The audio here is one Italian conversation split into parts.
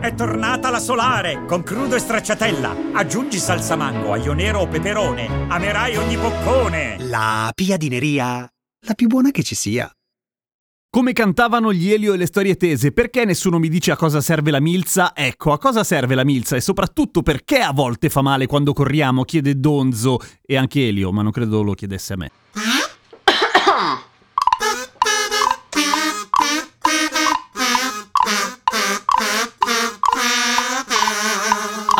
È tornata la solare con crudo e stracciatella. Aggiungi salsa mango, aglio nero o peperone. Amerai ogni boccone. La piadineria, la più buona che ci sia. Come cantavano gli Elio e le storie tese, perché nessuno mi dice a cosa serve la milza? Ecco, a cosa serve la milza e soprattutto perché a volte fa male quando corriamo, chiede Donzo e anche Elio, ma non credo lo chiedesse a me.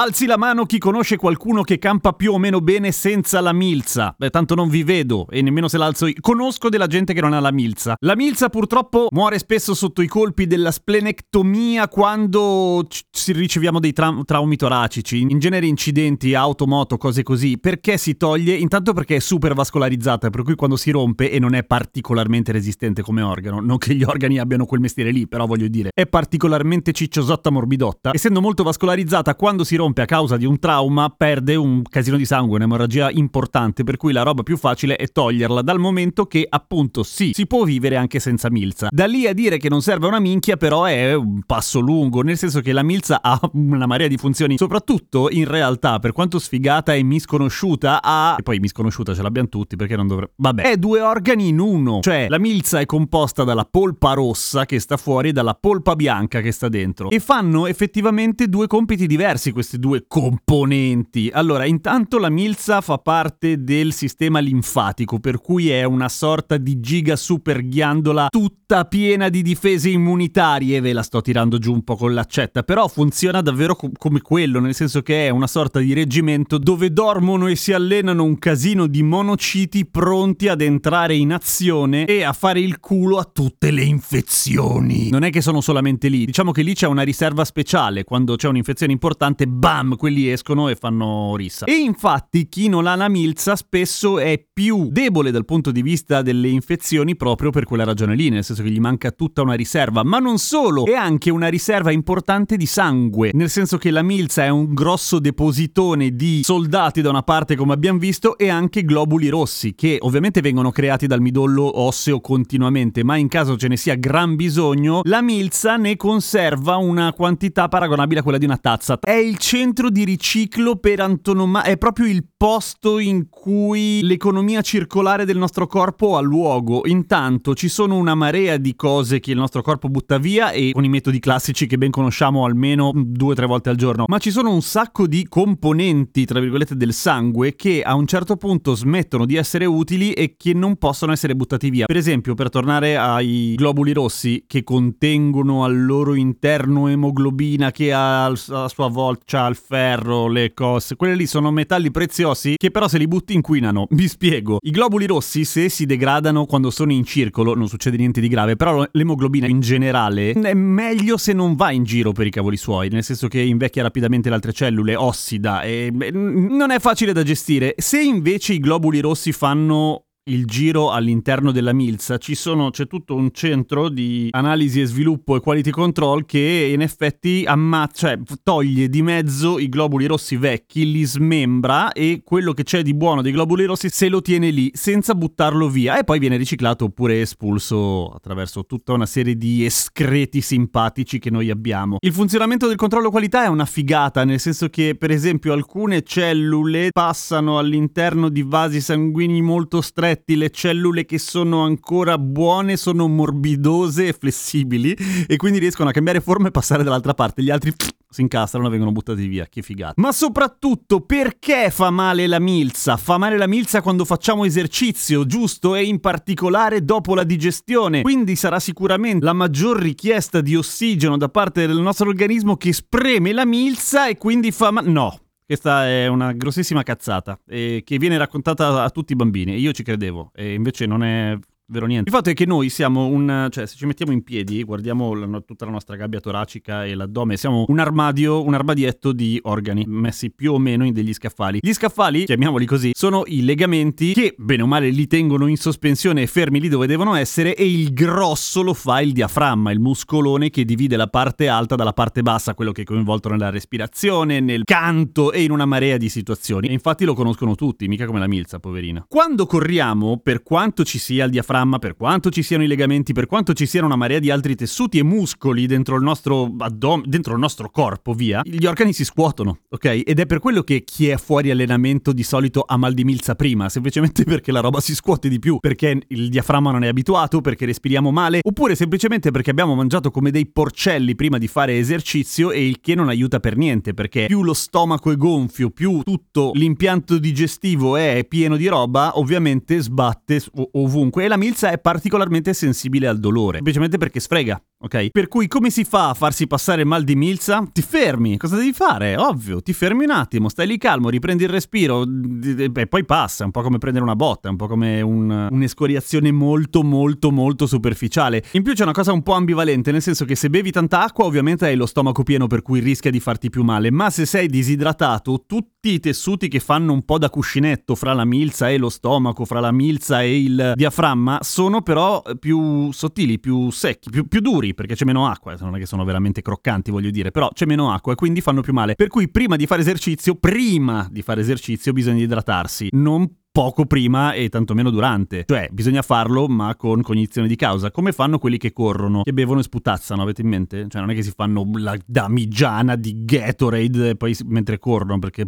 Alzi la mano chi conosce qualcuno che campa più o meno bene senza la milza. Beh, tanto non vi vedo e nemmeno se l'alzo io. Conosco della gente che non ha la milza. La milza purtroppo muore spesso sotto i colpi della splenectomia quando ci riceviamo dei tra- traumi toracici, in genere incidenti, auto, moto, cose così. Perché si toglie? Intanto perché è super vascolarizzata, per cui quando si rompe e non è particolarmente resistente come organo, non che gli organi abbiano quel mestiere lì, però voglio dire, è particolarmente cicciosotta morbidotta, essendo molto vascolarizzata quando si rompe rompe a causa di un trauma perde un casino di sangue, un'emorragia importante, per cui la roba più facile è toglierla dal momento che appunto sì, si può vivere anche senza milza. Da lì a dire che non serve una minchia però è un passo lungo, nel senso che la milza ha una marea di funzioni, soprattutto in realtà per quanto sfigata e misconosciuta ha, e poi misconosciuta ce l'abbiamo tutti perché non dovrebbe, vabbè, è due organi in uno, cioè la milza è composta dalla polpa rossa che sta fuori e dalla polpa bianca che sta dentro e fanno effettivamente due compiti diversi questi queste due componenti? Allora, intanto la milza fa parte del sistema linfatico, per cui è una sorta di giga super ghiandola tutta piena di difese immunitarie, ve la sto tirando giù un po' con l'accetta, però funziona davvero co- come quello, nel senso che è una sorta di reggimento dove dormono e si allenano un casino di monociti pronti ad entrare in azione e a fare il culo a tutte le infezioni. Non è che sono solamente lì, diciamo che lì c'è una riserva speciale, quando c'è un'infezione importante bam, quelli escono e fanno rissa. E infatti chi non ha la milza spesso è più debole dal punto di vista delle infezioni proprio per quella ragione lì, nel senso che gli manca tutta una riserva, ma non solo, è anche una riserva importante di sangue, nel senso che la milza è un grosso depositone di soldati da una parte come abbiamo visto e anche globuli rossi che ovviamente vengono creati dal midollo osseo continuamente, ma in caso ce ne sia gran bisogno, la milza ne conserva una quantità paragonabile a quella di una tazza. È il centro di riciclo per antonomasia, è proprio il posto in cui l'economia circolare del nostro corpo ha luogo. Intanto ci sono una marea di cose che il nostro corpo butta via e con i metodi classici che ben conosciamo almeno due o tre volte al giorno, ma ci sono un sacco di componenti, tra virgolette, del sangue che a un certo punto smettono di essere utili e che non possono essere buttati via. Per esempio, per tornare ai globuli rossi che contengono al loro interno emoglobina che a, a sua volta il ferro, le cose. Quelle lì sono metalli preziosi che però se li butti inquinano. Vi spiego. I globuli rossi, se si degradano quando sono in circolo, non succede niente di grave, però l'emoglobina in generale è meglio se non va in giro per i cavoli suoi, nel senso che invecchia rapidamente le altre cellule, ossida e non è facile da gestire. Se invece i globuli rossi fanno il giro all'interno della milza ci sono, c'è tutto un centro di analisi e sviluppo e quality control che in effetti ammazza, cioè toglie di mezzo i globuli rossi vecchi, li smembra e quello che c'è di buono dei globuli rossi se lo tiene lì senza buttarlo via e poi viene riciclato oppure espulso attraverso tutta una serie di escreti simpatici che noi abbiamo. Il funzionamento del controllo qualità è una figata, nel senso che per esempio alcune cellule passano all'interno di vasi sanguigni molto stretti le cellule che sono ancora buone sono morbidose e flessibili e quindi riescono a cambiare forma e passare dall'altra parte. Gli altri si incastrano e vengono buttati via. Che figata. Ma soprattutto perché fa male la milza? Fa male la milza quando facciamo esercizio, giusto? E in particolare dopo la digestione. Quindi sarà sicuramente la maggior richiesta di ossigeno da parte del nostro organismo che spreme la milza e quindi fa male. No, questa è una grossissima cazzata eh, che viene raccontata a tutti i bambini. Io ci credevo, e invece non è vero niente. Il fatto è che noi siamo un, cioè se ci mettiamo in piedi, guardiamo la, tutta la nostra gabbia toracica e l'addome, siamo un armadio, un armadietto di organi messi più o meno in degli scaffali. Gli scaffali, chiamiamoli così, sono i legamenti che bene o male li tengono in sospensione e fermi lì dove devono essere e il grosso lo fa il diaframma, il muscolone che divide la parte alta dalla parte bassa, quello che è coinvolto nella respirazione, nel canto e in una marea di situazioni. E infatti lo conoscono tutti, mica come la milza, poverina. Quando corriamo, per quanto ci sia il diaframma diaframma, per quanto ci siano i legamenti, per quanto ci siano una marea di altri tessuti e muscoli dentro il nostro addome, dentro il nostro corpo, via, gli organi si scuotono, ok? Ed è per quello che chi è fuori allenamento di solito ha mal di milza prima, semplicemente perché la roba si scuote di più, perché il diaframma non è abituato, perché respiriamo male, oppure semplicemente perché abbiamo mangiato come dei porcelli prima di fare esercizio e il che non aiuta per niente, perché più lo stomaco è gonfio, più tutto l'impianto digestivo è pieno di roba, ovviamente sbatte ovunque e la milza è particolarmente sensibile al dolore, semplicemente perché sfrega ok? Per cui come si fa a farsi passare il mal di milza? Ti fermi, cosa devi fare? Ovvio, ti fermi un attimo, stai lì calmo, riprendi il respiro e poi passa, è un po' come prendere una botta, è un po' come un, un'escoriazione molto molto molto superficiale. In più c'è una cosa un po' ambivalente, nel senso che se bevi tanta acqua ovviamente hai lo stomaco pieno per cui rischia di farti più male, ma se sei disidratato tutti i tessuti che fanno un po' da cuscinetto fra la milza e lo stomaco, fra la milza e il diaframma, sono però più sottili, più secchi, più, più duri perché c'è meno acqua, non è che sono veramente croccanti, voglio dire, però c'è meno acqua e quindi fanno più male. Per cui prima di fare esercizio, prima di fare esercizio bisogna idratarsi, non poco prima e tantomeno durante. Cioè, bisogna farlo, ma con cognizione di causa, come fanno quelli che corrono, che bevono e sputazzano, avete in mente? Cioè, non è che si fanno la damigiana di Gatorade poi mentre corrono, perché...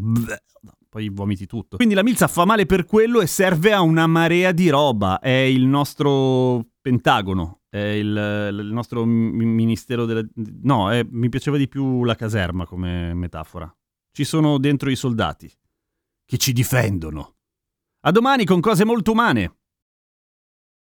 Poi vomiti tutto. Quindi la milza fa male per quello e serve a una marea di roba. È il nostro pentagono, è il, il nostro ministero della... No, è, mi piaceva di più la caserma come metafora. Ci sono dentro i soldati che ci difendono. A domani con cose molto umane.